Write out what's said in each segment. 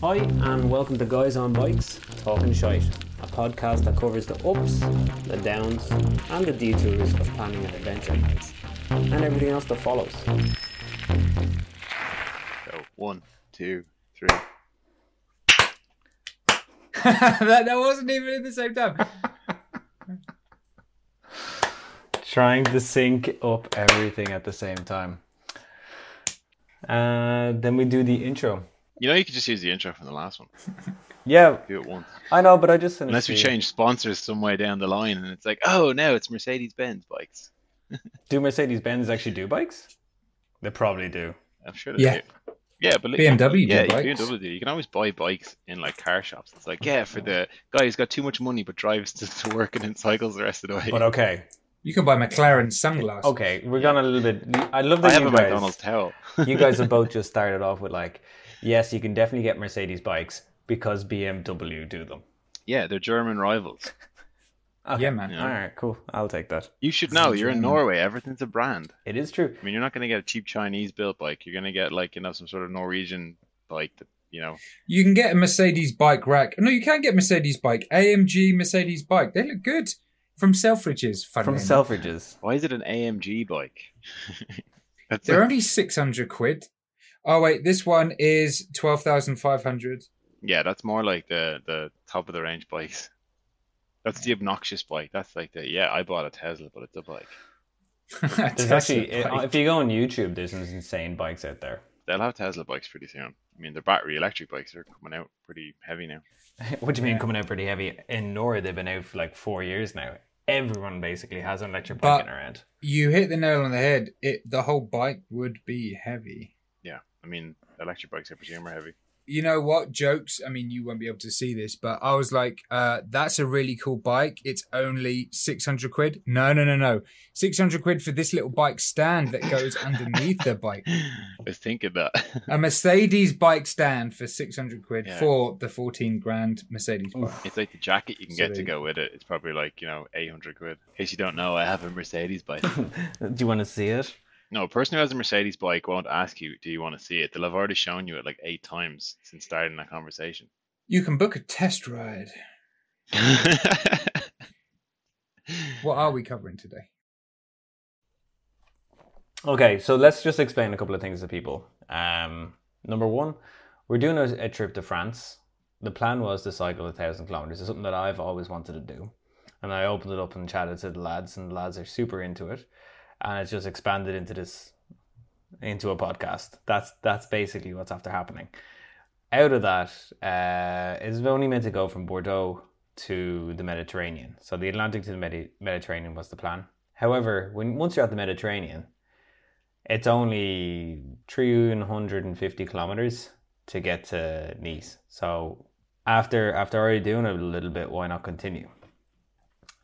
Hi, and welcome to Guys on Bikes Talking Shite, a podcast that covers the ups, the downs, and the detours of planning an adventure nights, and everything else that follows. So one, two, three. that, that wasn't even at the same time. Trying to sync up everything at the same time. Uh, then we do the intro. You know, you could just use the intro from the last one. Yeah, Do it once. I know, but I just Unless we change sponsors some way down the line, and it's like, oh, now it's Mercedes Benz bikes. Do Mercedes Benz actually do bikes? They probably do. I'm sure they Yeah. do. Yeah, but like, BMW do yeah, bikes. BMW do. You can always buy bikes in like car shops. It's like, yeah, for the guy who's got too much money but drives to, to work and then cycles the rest of the way. But okay, You can buy McLaren sunglasses. okay, we're gone a little bit. I love that I that have you a guys. McDonald's towel. you guys have both just started off with like, yes, you can definitely get Mercedes bikes because BMW do them. yeah, they're German rivals. Okay. Yeah, man. Yeah. All right, cool. I'll take that. You should know. You're in Norway. Everything's a brand. It is true. I mean, you're not going to get a cheap Chinese built bike. You're going to get like you know some sort of Norwegian bike that you know. You can get a Mercedes bike rack. No, you can get Mercedes bike. AMG Mercedes bike. They look good. From Selfridges, From enough. Selfridges. Why is it an AMG bike? That's They're like- only 600 quid. Oh, wait. This one is 12,500. yeah, that's more like the the top of the range bikes. That's the obnoxious bike. That's like the yeah. I bought a Tesla, but it's a bike. There's actually, bike. if you go on YouTube, there's some insane bikes out there. They'll have Tesla bikes pretty soon. I mean, they're battery electric bikes. They're coming out pretty heavy now. What do you mean Yeah. coming out pretty heavy? In Norway, they've been out for like four years now. Everyone basically has an electric bike But- in around. You hit the nail on the head. It The whole bike would be heavy. Yeah, I mean, electric bikes I presume are heavy. You know what jokes i mean you won't be able to see this but i was like uh that's a really cool bike it's only 600 quid no no no no 600 quid for this little bike stand that goes underneath the bike I was thinking that. a mercedes bike stand for 600 quid Yeah. for the 14 grand mercedes bike It's like the jacket you can So get to go with it. It's probably like you know 800 quid. In case you don't know, I have a Mercedes bike. Do you want to see it? No, a person who has a Mercedes bike won't ask you, "Do you want to see it?" They'll have already shown you it like eight times since starting that conversation. you can book a test ride what are we covering today Okay, so let's just explain a couple of things to people. Um, number one, we're doing a, a trip to France. The plan was to cycle a thousand kilometers. It's something that I've always wanted to do, and I opened it up and chatted to the lads, and the lads are super into it, and it's just expanded into this, into a podcast. That's that's basically what's after happening. Out of that, uh, it's only meant to go from Bordeaux to the Mediterranean. So the Atlantic to the Medi- Mediterranean was the plan. However, when once you're at the Mediterranean, it's only 350 kilometers to get to Nice. So after after already doing a little bit, why not continue?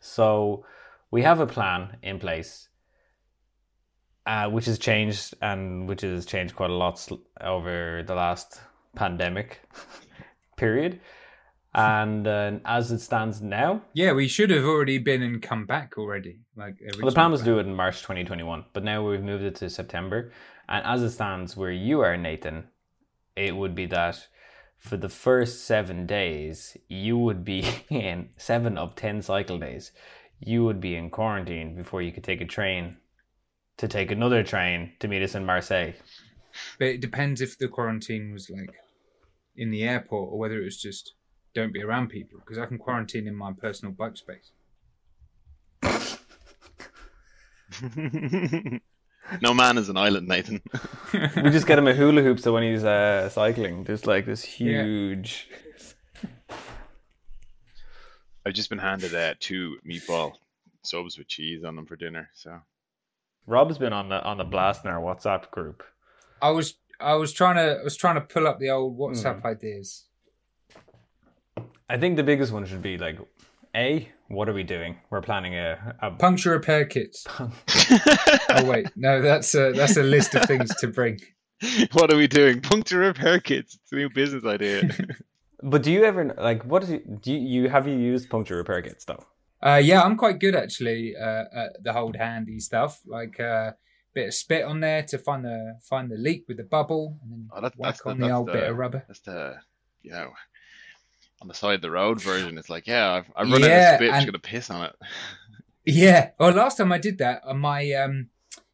So we have a plan in place, uh, which has changed and which has changed quite a lot sl- over the last pandemic period. And uh, as it stands now, yeah we should have already been and come back already like well, the plan was to do it in March 2021, but now we've moved it to September. And as it stands, where you are, Nathan, it would be that for the first seven days, you would be in seven of 10 cycle days, you would be in quarantine before you could take a train to take another train to meet us in Marseille. But it depends if the quarantine was like in the airport or whether it was just don't be around people because I can quarantine in my personal bike space. no man is an island, Nathan. we just get him a hula hoop so when he's uh, cycling, there's like this Yeah. huge. I've just been handed uh, two meatball subs with cheese on them for dinner. So Rob's been on the on the blast in our WhatsApp group. I was I was trying to I was trying to pull up the old WhatsApp hmm. ideas. I think the biggest one should be like, A, what are we doing? We're planning a, a Puncture repair kits. oh wait, no, that's a that's a list of things to bring. what are we doing? Puncture repair kits. It's a new business idea. But do you ever like what is it, do you, you have you used puncture repair kits though? Uh, yeah, I'm quite good actually uh, at the hold handy stuff. Like uh, bit of spit on there to find the find the leak with the bubble, and then Oh, that, whack that's the, on the that's old the, bit of rubber. That's the you know on the side of the road version. It's like yeah, I've, I've run out of spit. I'm gonna piss on it. Yeah. Well, last time I did that, uh, my um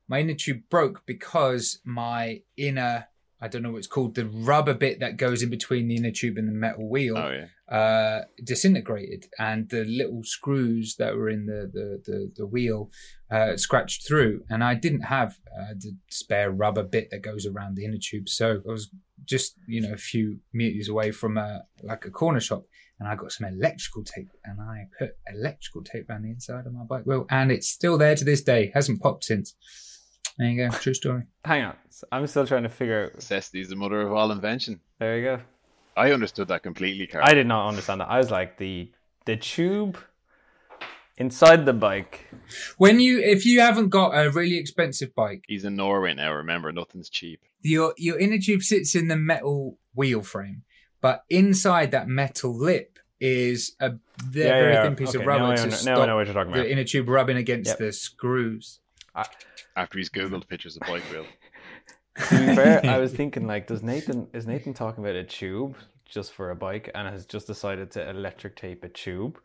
my inner tube broke because my inner I don't know what it's called the rubber bit that goes in between the inner tube and the metal wheel Oh yeah. uh, disintegrated, and the little screws that were in the the the, the wheel uh, scratched through. And I didn't have uh, the spare rubber bit that goes around the inner tube, so I was just you know a few meters away from a like a corner shop, and I got some electrical tape, and I put electrical tape around the inside of my bike wheel, and it's still there to this day. Hasn't popped since. There you go, true story. Hang on, I'm still trying to figure. out... Necessity's the mother of all invention. There you go. I understood that completely, Carl. I did not understand that. I was like the the tube inside the bike. When you if you haven't got a really expensive bike, He's in Norway now. Remember, nothing's cheap. your your inner tube sits in the metal wheel frame, but inside that metal lip is a very, very thin piece Okay, of now rubber I, to under- stop now I know what you're talking about. the inner tube rubbing against Yep. the screws. After he's googled pictures of bike wheel. to be fair, I was thinking like, does Nathan is Nathan talking about a tube just for a bike and has just decided to electric tape a tube?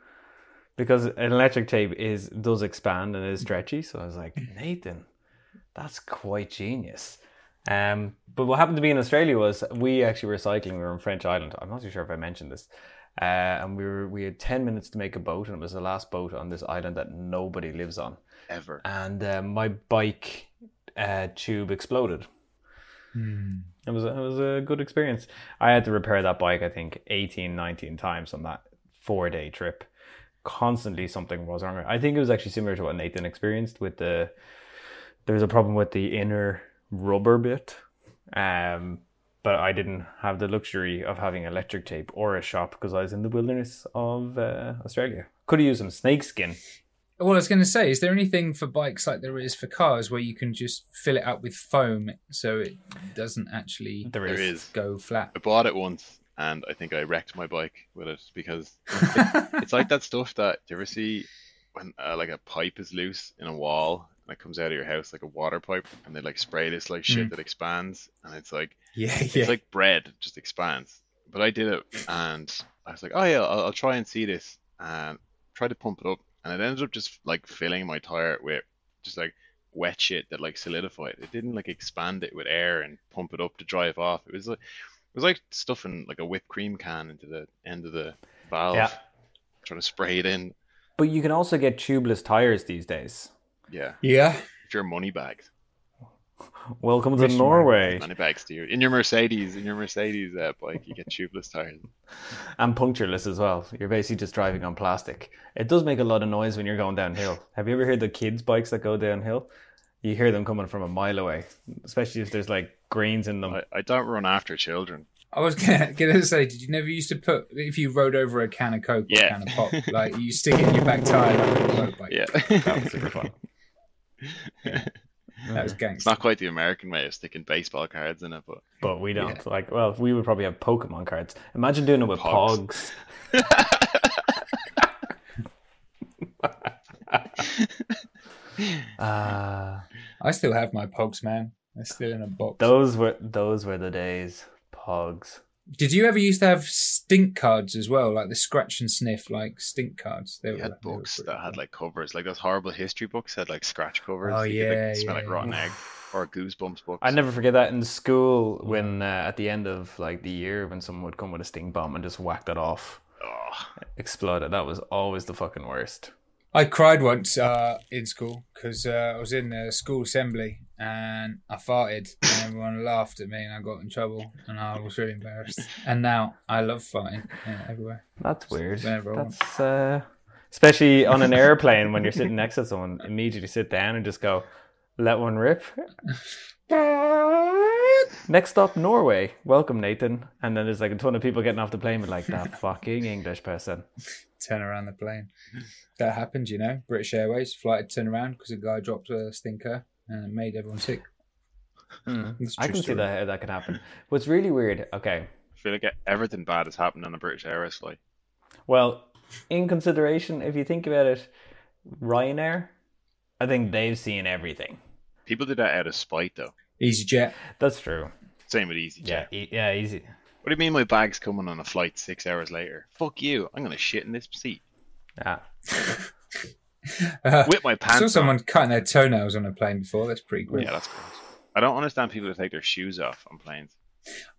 Because an electric tape is does expand and is stretchy. So I was like, Nathan, that's quite genius. Um, but what happened to be in Australia was we actually were cycling. We were in French Island. I'm not too sure if I mentioned this. Uh, and we were we had ten minutes to make a boat, and it was the last boat on this island that nobody lives on. Ever. And uh, my bike uh, tube exploded. Hmm. It was a, it was a good experience. I had to repair that bike I think 18 19 times on that 4 day trip. Constantly something was wrong. I think it was actually similar to what Nathan experienced with the there was a problem with the inner rubber bit. Um but I didn't have the luxury of having electric tape or a shop because I was in the wilderness of uh, Australia. Could have used some snakeskin. Well, I was going to say, is there anything for bikes like there is for cars where you can just fill it up with foam so it doesn't actually There There is. is. go flat? I bought it once, and I think I wrecked my bike with it because it's like that stuff that do you ever see when uh, like a pipe is loose in a wall and it comes out of your house like a water pipe, and they like spray this like shit Mm. that expands, and it's like yeah, it's yeah. like bread, it just expands. But I did it, and I was like, oh yeah, I'll, I'll try and see this, and try to pump it up, and it ended up just like filling my tire with just like wet shit that like solidified. It didn't like expand it with air and pump it up to drive off. It was like it was like stuffing like a whipped cream can into the end of the valve, Yeah. trying to spray it in. But you can also get tubeless tires these days. Yeah, yeah. if you're money bags, Welcome to Norway. money bags to you in your Mercedes, in your Mercedes uh, bike, you get tubeless tires. and punctureless as well. You're basically just driving on plastic. It does make a lot of noise when you're going downhill. Have you ever heard the kids' bikes that go downhill? You hear them coming from a mile away, especially if there's like greens in them. I, I don't run after children. I was gonna, gonna say, did you never used to put if you rode over a can of Coke or a Yeah. can of pop, like you stick it in your back tire like a motorbike? Yeah, That was super fun. that was it's not quite the American way of sticking baseball cards in it, but But we don't. Like, well, we would probably have Pokemon cards. Imagine doing it with Pogs. Pogs. uh, I still have my Pogs, man. They're still in a box. those were those were the days. Pogs. Did you ever used to have stink cards as well, like the scratch and sniff, like stink cards? They we were- had they were books pretty that had like covers, like those horrible history books had like scratch covers. Oh, you could, yeah, like, smell like rotten egg or goosebumps books. I never forget that in school when uh, at the end of like the year when someone would come with a sting bomb and just whack that off, Oh, exploded. That was always the fucking worst. I cried once uh, in school because uh, I was in a school assembly and I farted and everyone laughed at me and I got in trouble and I was really embarrassed. And now I love farting yeah, everywhere. That's weird. That's uh, especially on an airplane when you're sitting next to someone. Immediately sit down and just go, let one rip. Next stop, Norway. Welcome, Nathan. And then there's like a ton of people getting off the plane with like that fucking English person. Turn around the plane. That happened, you know. British Airways flight had turned around because a guy dropped a stinker and it made everyone sick. Hmm. It's a I true can see story. that that could happen. What's really weird, okay. I feel like everything bad has happened on a British Airways flight. Well, in consideration, if you think about it, Ryanair, I think they've seen everything. People do that out of spite, though. EasyJet. That's true. Same with EasyJet. Yeah, e- yeah, easy. What do you mean my bag's coming on a flight six hours later? Fuck you. I'm going to shit in this seat. Yeah. Uh, With my I saw on. someone cutting their toenails on a plane before. That's pretty great. Yeah, that's gross. I don't understand people who take their shoes off on planes.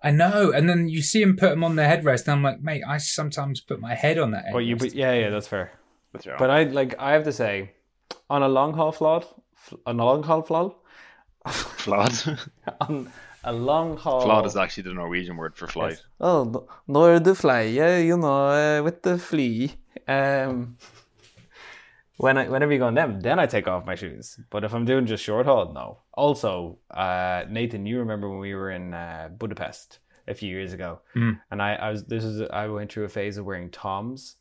I know. And then you see them put them on their headrest, and I'm like, mate, I sometimes put my head on that. Well, you, but yeah, yeah, that's fair. That's wrong. But I like, I have to say, on a long haul flawed, on a long haul flawed, Flawed. on a long haul. Flawed is actually the Norwegian word for flight. Oh, nor the fly, yeah, you know, uh, with the flea. Um, when I, whenever you go on them, then I take off my shoes. But if I'm doing just short haul, no. Also, uh, Nathan, you remember when we were in uh, Budapest a few years ago, Mm. and I, I was this is I went through a phase of wearing Toms,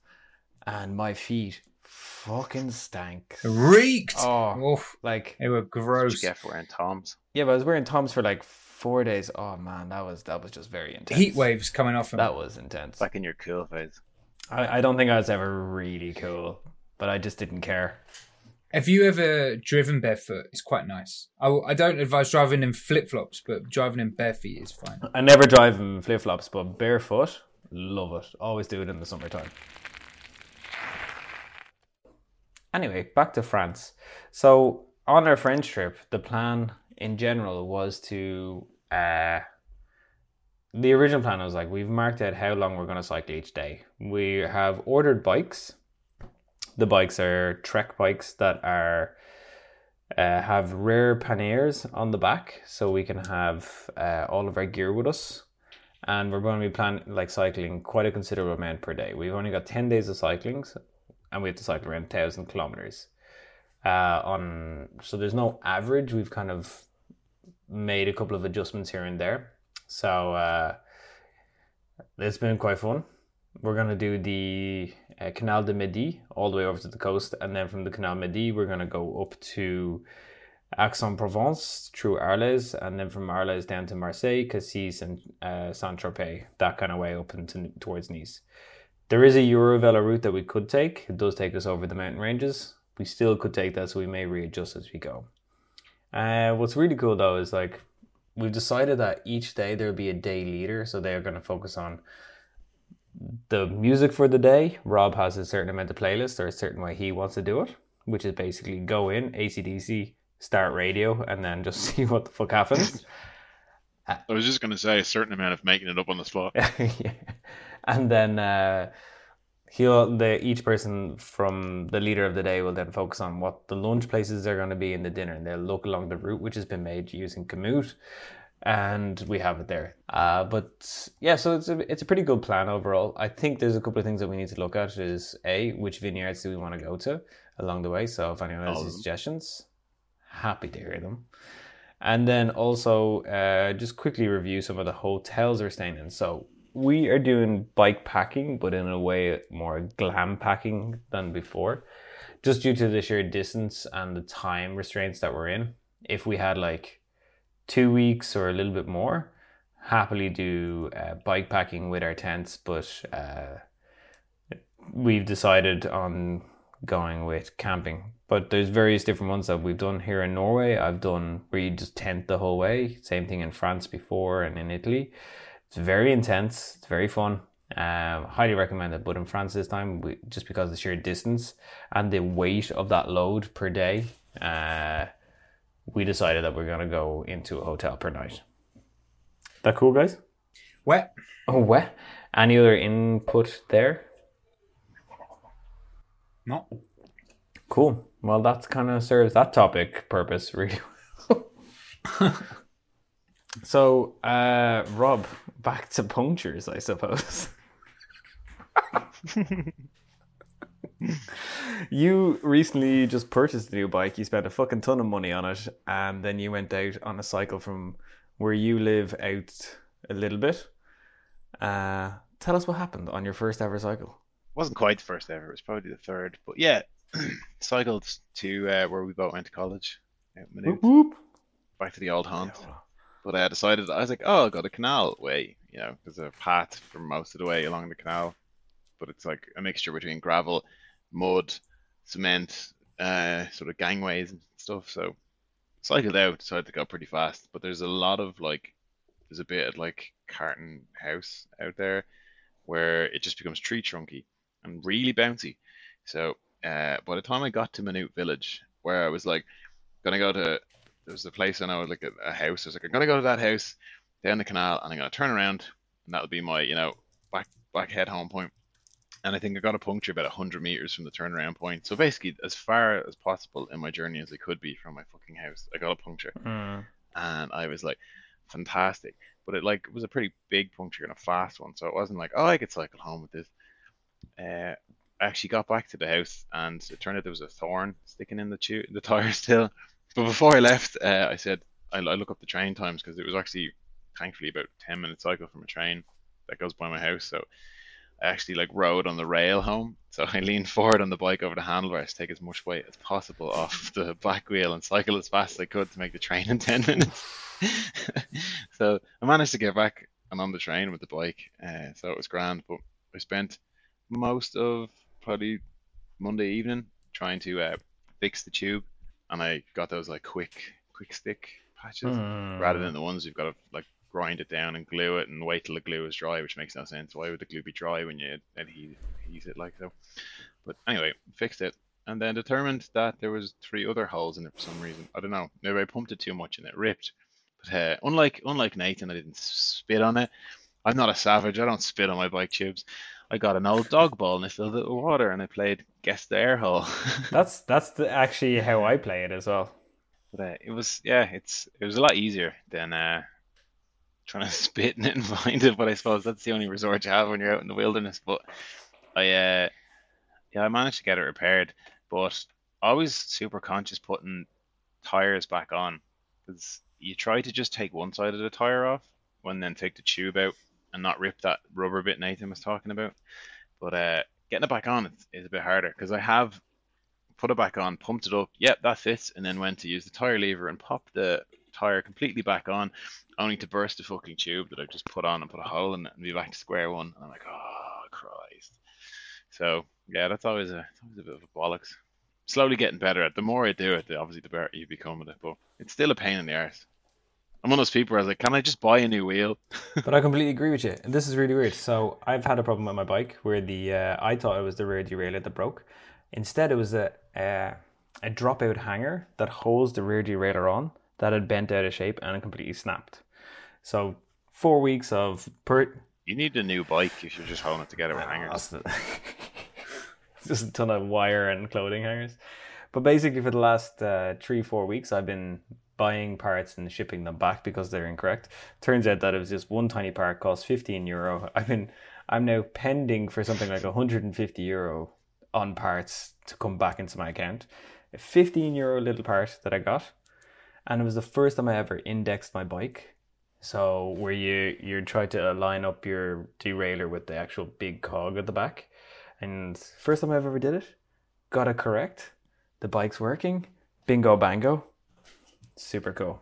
and my feet fucking stank. reeked. Oh, Oof, like they were What gross. you get for wearing Toms? yeah, but I was wearing Toms for like four days. Oh man, that was that was just very intense. Heat waves coming off them. That was intense. Back in your cool phase. I, I don't think I was ever really cool, but I just didn't care. Have you ever driven barefoot? It's quite nice. I, I don't advise driving in flip flops, but driving in bare feet is fine. I never drive in flip flops, but barefoot, love it. Always do it in the summertime. Anyway, back to France. So on our French trip, the plan in general was to. Uh, the original plan was like we've marked out how long we're going to cycle each day. We have ordered bikes. The bikes are Trek bikes that are uh, have rear panniers on the back, so we can have uh, all of our gear with us. And we're going to be planning like cycling quite a considerable amount per day. We've only got ten days of cycling, and we have to cycle around thousand kilometers. Uh, on so there's no average. We've kind of made a couple of adjustments here and there. So uh, it's been quite fun. We're gonna do the uh, Canal de Midi all the way over to the coast, and then from the Canal Midi, we're gonna go up to Aix-en-Provence through Arles, and then from Arles down to Marseille, Cassis, and uh, Saint Tropez. That kind of way up into towards Nice. There is a Eurovelo route that we could take. It does take us over the mountain ranges. We still could take that, so we may readjust as we go. Uh, what's really cool though is like we've decided that each day there'll be a day leader, so they're going to focus on the music for the day. Rob has a certain amount of playlist or a certain way he wants to do it, which is basically go in ACDC, start radio, and then just see what the fuck happens. I was just going to say a certain amount of making it up on the spot. yeah. And then uh, he'll the each person from the leader of the day will then focus on what the lunch places are going to be in the dinner, and they'll look along the route which has been made using Komoot, and we have it there. Uh, but yeah, so it's a it's a pretty good plan overall. I think there's a couple of things that we need to look at. Is a which vineyards do we want to go to along the way? So if anyone has any suggestions, happy to hear them. And then also uh, just quickly review some of the hotels we're staying in. So we are doing bike packing, but in a way more glam packing than before, just due to the sheer distance and the time restraints that we're in. If we had like two weeks or a little bit more, happily do uh, bike packing with our tents, but uh, we've decided on going with camping. But there's various different ones that we've done here in Norway. I've done where you just tent the whole way. Same thing in France before and in Italy. It's very intense. It's very fun. Um, highly recommend it. But in France this time, we, just because the sheer distance and the weight of that load per day, uh, we decided that we're gonna go into a hotel per night. That cool, guys? Wet. Oh, what? Any other input there? No. Cool. Well, that kind of serves that topic purpose really. well. so, uh, Rob, back to punctures, I suppose. you recently just purchased a new bike. You spent a fucking ton of money on it, and then you went out on a cycle from where you live out a little bit. Uh, tell us what happened on your first ever cycle. wasn't quite the first ever. It was probably the third. But yeah, cycled to uh, where we both went to college. Maynooth, whoop. back to the old haunt. But I decided I was like, oh, I'll go the canal way. You know, there's a path for most of the way along the canal, but it's like a mixture between gravel, mud, cement, uh, sort of gangways and stuff. So cycled out, decided to go pretty fast. But there's a lot of like, there's a bit of like Carton House out there where it just becomes tree trunky and really bouncy. So uh, by the time I got to Minute Village, where I was like, gonna go to, there was a place I know, like a, a house. I was like, I'm gonna go to that house down the canal, and I'm gonna turn around, and that'll be my, you know, back back head home point. And I think I got a puncture about 100 meters from the turnaround point. So basically, as far as possible in my journey as I could be from my fucking house, I got a puncture. Mm. And I was like, fantastic. But it like was a pretty big puncture and a fast one. So it wasn't like, oh, I could cycle home with this. Uh, I actually got back to the house and it turned out there was a thorn sticking in the tu- the tire still. But before I left, uh, I said, I, I look up the train times because it was actually, thankfully, about 10 minute cycle from a train that goes by my house. So I actually like rode on the rail home. So I leaned forward on the bike over the handlebars to take as much weight as possible off the back wheel and cycle as fast as I could to make the train in 10 minutes. so I managed to get back and on the train with the bike. Uh, so it was grand. But I spent most of probably Monday evening trying to uh, fix the tube. And I got those like quick, quick stick patches Mm. rather than the ones you've got to like grind it down and glue it and wait till the glue is dry, which makes no sense. Why would the glue be dry when you adhe- adhese it like so? But anyway, fixed it and then determined that there was three other holes in it for some reason. I don't know. Maybe I pumped it too much and it ripped. But uh, unlike unlike Nathan, I didn't spit on it. I'm not a savage. I don't spit on my bike tubes. I got an old dog ball and I filled it with water and I played guess the air hole. That's that's the, actually how I play it as well. But uh, it was yeah, it's it was a lot easier than uh, trying to spit in it and find it. But I suppose that's the only resort you have when you're out in the wilderness. But I uh, yeah, I managed to get it repaired, but always super conscious putting tires back on because you try to just take one side of the tire off and then take the tube out and not rip that rubber bit Nathan was talking about. But uh, getting it back on is, is a bit harder because I have put it back on, pumped it up, yep, that fits, and then went to use the tire lever and pop the tire completely back on, only to burst the fucking tube that I've just put on and put a hole in it and be back to square one. And I'm like, oh Christ. So yeah, that's always a, always a bit of a bollocks. Slowly getting better at. The more I do it, the obviously the better you become at it. But it's still a pain in the arse. I'm one of those people where I was like, can I just buy a new wheel? But I completely agree with you. And this is really weird. So I've had a problem with my bike where the uh, I thought it was the rear derailleur that broke. Instead, it was a a, a dropout hanger that holds the rear derailleur on that had bent out of shape and it completely snapped. So four weeks of per. You need a new bike if you're just holding it together with hangers. Just a ton of wire and clothing hangers. But basically, for the last uh, three, four weeks, I've been buying parts and shipping them back because they're incorrect. Turns out that it was just one tiny part cost 15 euro. I've been, I'm now pending for something like 150 euro on parts to come back into my account. A 15 euro little part that I got, and it was the first time I ever indexed my bike. So where you you try to line up your derailleur with the actual big cog at the back, and first time I've ever did it, got it correct. The bike's working. Bingo bango. Super cool.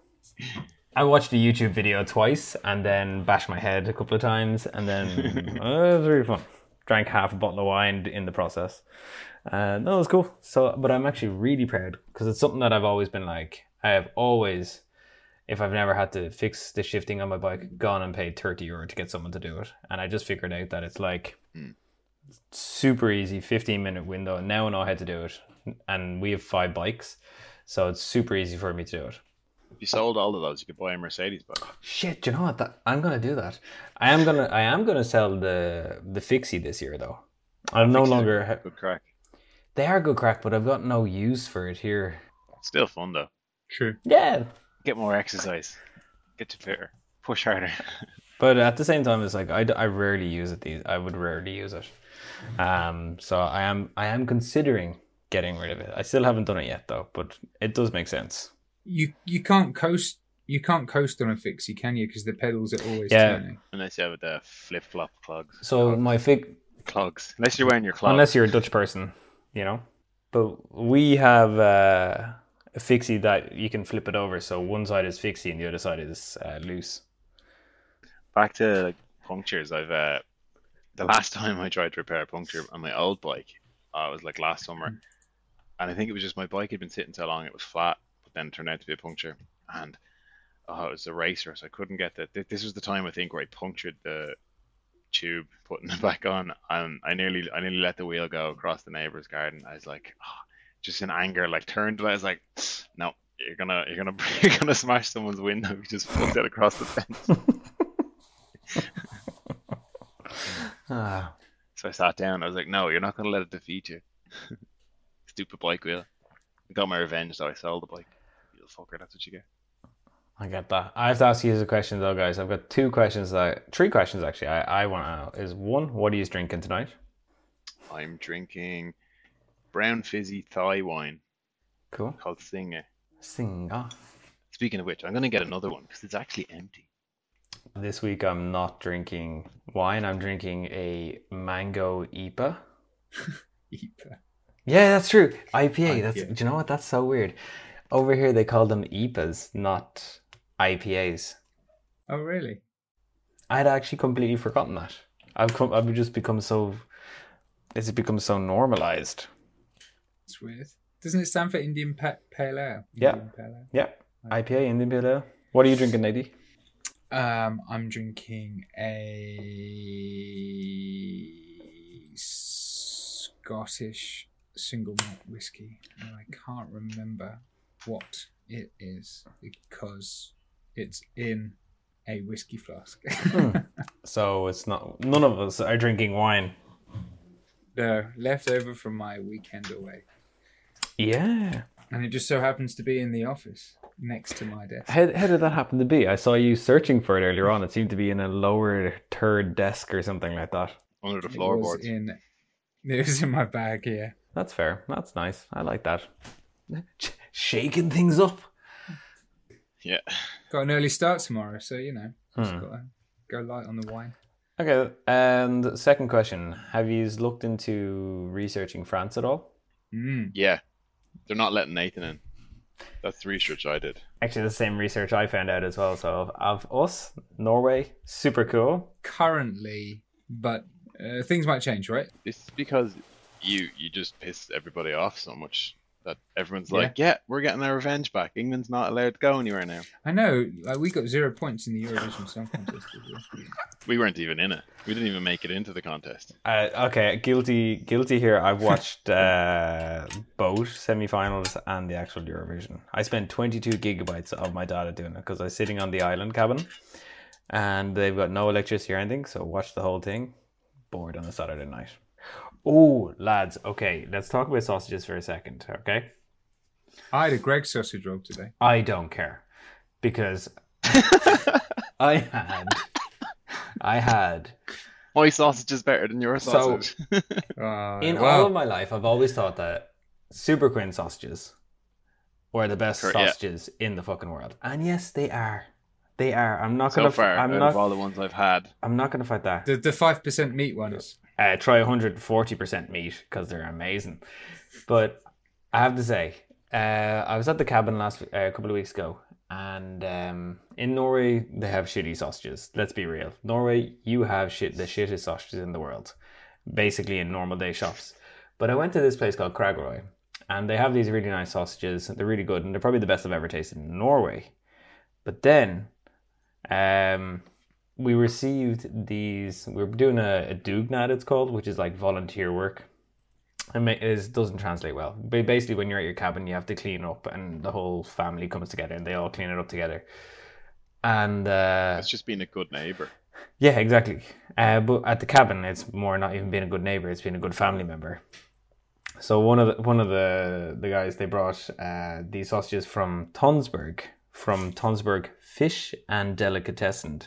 I watched a YouTube video twice and then bashed my head a couple of times and then uh, it was really fun. Drank half a bottle of wine in the process. Uh, no, it was cool. So, but I'm actually really proud because it's something that I've always been like. I have always, if I've never had to fix the shifting on my bike, gone and paid 30 euro to get someone to do it. And I just figured out that it's like hmm. super easy, 15 minute window. And now I know how to do it. And we have five bikes. So it's super easy for me to do it. If you sold all of those, you could buy a Mercedes bike. Shit, you know what? That I'm gonna do that. I am gonna I am gonna sell the the fixie this year though. I'm no longer Good crack. they are good crack, but I've got no use for it here. Still fun though. True. Yeah, Get more exercise. Get to fitter. Push harder. but at the same time, it's like I, I rarely use it. These I would rarely use it. Um, so I am I am considering getting rid of it. I still haven't done it yet though, but it does make sense. You you can't coast you can't coast on a fixie, can you? Because the pedals are always Yeah. turning. Unless you have the flip flop clogs. So my fig Clogs. Unless you're wearing your clogs. unless you're a Dutch person, you know. But we have uh, a fixie that you can flip it over, so one side is fixie and the other side is uh, loose. Back to like punctures. I've uh, the last time I tried to repair a puncture on my old bike, uh, it was like last summer, and I think it was just my bike had been sitting so long it was flat. But then it turned out to be a puncture. And oh, it was a racer, so I couldn't get the. th- This was the time I think where I punctured the tube, putting it back on, and I nearly, I nearly let the wheel go across the neighbor's garden. I was like, oh, just in anger, like turned. And I was like, no, you're gonna, you're gonna, you're gonna smash someone's window. You just flipped it across the fence. Ah, So I sat down. I was like, no, you're not gonna let it defeat you. Stupid bike wheel. I got my revenge though. I sold the bike. You little fucker. That's what you get. I get that. I have to ask you a question though, guys. I've got two questions. That, three questions actually. I, I want to know is one, what are you drinking tonight? I'm drinking brown fizzy Thai wine Cool. called Singha. Sing off. Speaking of which, I'm gonna get another one because it's actually empty. This week I'm not drinking wine. I'm drinking a mango IPA. Epa. Yeah, that's true. IPA. That's IPA. do you know what? That's so weird. Over here they call them IPAs, not IPAs. Oh, really? I'd actually completely forgotten that. I've come. I've just become so. It's become so normalized. It's weird. Doesn't it stand for Indian pa- Pale Ale? Yeah. Indian Pale Ale. Yeah, IPA Indian Pale Ale. What are you drinking, Nadie? Um, I'm drinking a Scottish single malt whiskey, and I can't remember what it is because it's in a whiskey flask. So it's not. None of us are drinking wine. no, left over from my weekend away, Yeah. and it just so happens to be in the office next to my desk. How, how did that happen to be? I saw you searching for it earlier on. It seemed to be in a lower third desk or something like that. Under the floorboards. It was in. It was in my bag yeah. That's fair. That's nice. I like that. Shaking things up. Yeah. Got an early start tomorrow, so you know, just Hmm. gotta go light on the wine. Okay. And second question: Have you looked into researching France at all? Mm. Yeah. They're not letting Nathan in. That's the research I did. Actually, the same research I found out as well. So of us, Norway, super cool. Currently, but uh, things might change, right? It's because you you just piss everybody off so much that everyone's Yeah. like, yeah, we're getting our revenge back. England's not allowed to go anywhere now. I know, like we got zero points in the Eurovision Song Contest. we? We weren't even in it. We didn't even make it into the contest. Uh, okay, guilty, guilty here. I've watched uh, both semi-finals and the actual Eurovision. I spent 22 gigabytes of my data doing it because I was sitting on the island cabin, and they've got no electricity or anything. So watched the whole thing. Bored on a Saturday night. Oh, lads. Okay, let's talk about sausages for a second. Okay, I had a Greg sausage roll today. I don't care because I had, I had My sausage is better than your So- sausage. Uh, In well, all of my life, I've always thought that Superquinn sausages were the best Correct, yeah. sausages in the fucking world, and yes, they are. They are. I'm not so gonna. far, I'm out not. of all the ones I've had, I'm not gonna fight that. the the five percent meat ones. Uh, try 140 percent meat because they're amazing. But I have to say, uh, I was at the cabin last uh, a couple of weeks ago, and um, in Norway they have shitty sausages. Let's be real. Norway, you have shit the shittest sausages in the world, basically in normal day shops. But I went to this place called Kragerø, and they have these really nice sausages. They're really good, and they're probably the best I've ever tasted in Norway. But then, um, we received these. We are doing a, a dugnad, it's called, which is like volunteer work. And it is doesn't translate well. Ba- Basically, when you're at your cabin, you have to clean up, and the whole family comes together, and they all clean it up together. And uh, it's just being a good neighbor. yeah, exactly. Uh, but at the cabin, it's more not even being a good neighbor; it's being a good family member. So one of the one of the the guys they brought uh, these sausages from Tonsberg, from Tonsberg Fish and Delicatessen,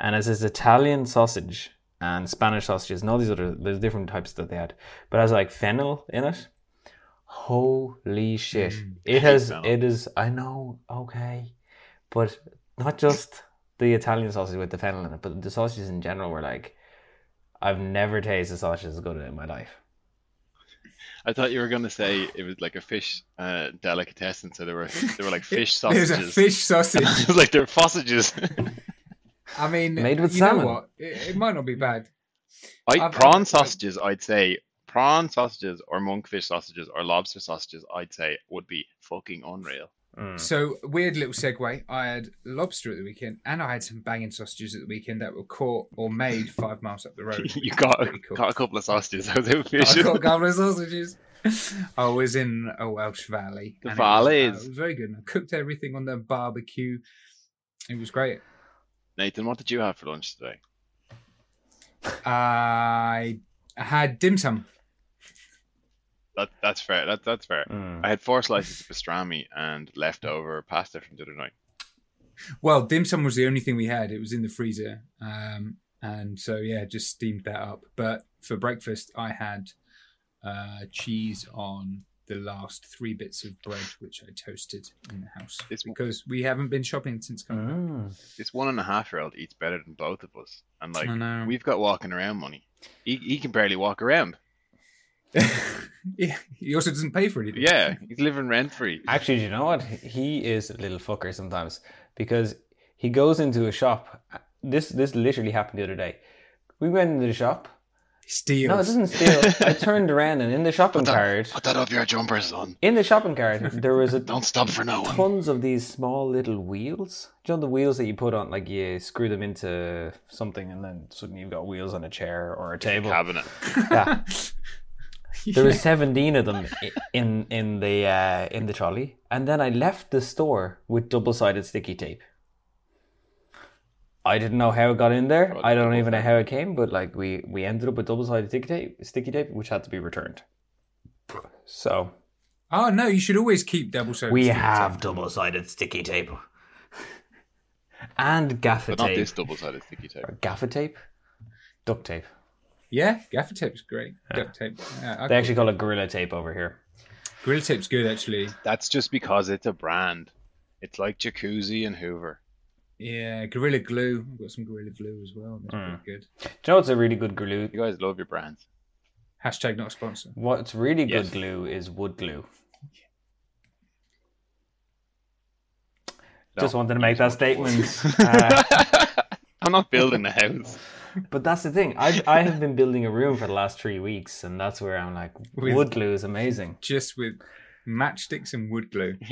and it's this Italian sausage and Spanish sausages and all these other there's different types that they had, but it has like fennel in it. Holy shit! It has fennel. it is I know okay, but not just the Italian sausage with the fennel in it, but the sausages in general were like I've never tasted sausages as good in my life. I thought you were gonna say it was like a fish uh, delicatessen, so there were there were like fish There's sausages. a fish sausage. it was like they're sausages. I mean, Made with you salmon. know what? It, it might not be bad. I, I've- prawn I've- sausages, I'd say prawn sausages or monkfish sausages or lobster sausages, I'd say would be fucking unreal. Mm. So weird little segue. I had lobster at the weekend, and I had some banging sausages at the weekend that were caught or made five miles up the road. you got Pretty cool. got a couple of sausages. I was out I got a couple of sausages. I was in a Welsh valley. The and it was- uh, valleys. It was, very good. I cooked everything on the barbecue. It was great. Nathan, what did you have for lunch today? I had dim sum. That that's fair. That that's fair. Mm. I had four slices of pastrami and leftover pasta from the other night. Well, dim sum was the only thing we had. It was in the freezer, um, and so yeah, just steamed that up. But for breakfast, I had uh, cheese on the last three bits of bread, which I toasted in the house This one- because we haven't been shopping since coming. Mm. This one and a half year old eats better than both of us, and like we've got walking around money. He he can barely walk around. yeah, he also doesn't pay for anything. Yeah, he's living rent free. Actually, do you know what? He is a little fucker sometimes because he goes into a shop. This this literally happened the other day. We went into the shop. Steals. No, it doesn't steal. I turned around and in the shopping Put that, cart, put that up your jumper, son. in the shopping cart, there was a Don't stop for no one. tons of these small little wheels. Do you know the wheels that you put on, like you screw them into something, and then suddenly you've got wheels on a chair or a table. Cabinet. Yeah. There was seventeen of them in in the uh, in the trolley, and then I left the store with double sided sticky tape. I didn't know how it got in there. Oh, I don't even know how it came, but like we we ended up with double sided sticky tape, sticky tape, which had to be returned. So Oh no, you should always keep double sided. we have double sided sticky tape and gaffer But not tape, this double sided sticky tape. or gaffer tape, duct tape. Yeah, gaffer tape's great. Duct tape. Yeah, They actually call it gorilla tape over here. Gorilla tape's good actually. That's just because it's a brand. It's like Jacuzzi and Hoover. Yeah, Gorilla Glue. I've got some Gorilla Glue as well. That's Mm. pretty good. Do you know what's a really good glue? You guys love your brands. Hashtag not a sponsor. What's really good Yes. glue is wood glue. No, Just wanted to make use that statement. Uh, I'm not building a house. but that's the thing. I I have been building a room for the last three weeks, and that's where I'm like, With- wood glue is amazing. Just with matchsticks and wood glue.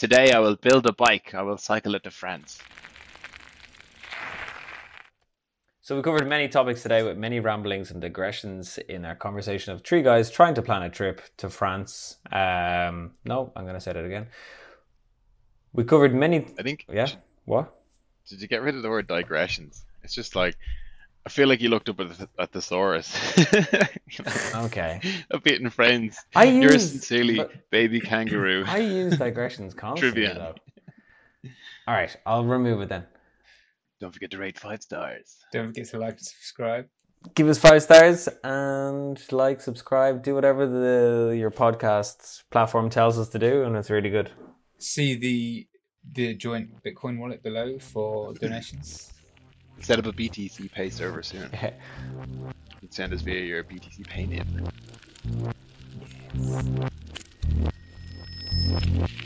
building. yeah. Today I will build a bike. I will cycle it to France. So we covered many topics today with many ramblings and digressions in our conversation of three guys trying to plan a trip to France. Um, no, I'm going to say that again. We covered many. I think. Yeah. What? Did you get rid of the word digressions? It's just like I feel like you looked up at the, at thesaurus. You know, Okay. a bit in friends. I You're use- sincerely but- baby kangaroo. I use digressions constantly. Trivia. Though. All right, I'll remove it then. Don't forget to rate five stars. Don't forget to like and subscribe. give us five stars and like, subscribe, do whatever the your podcast platform tells us to do, and it's really good. See the the joint Bitcoin wallet below for donations instead of a BTC Pay server soon. you can send us via your BTC Pay name. Yes.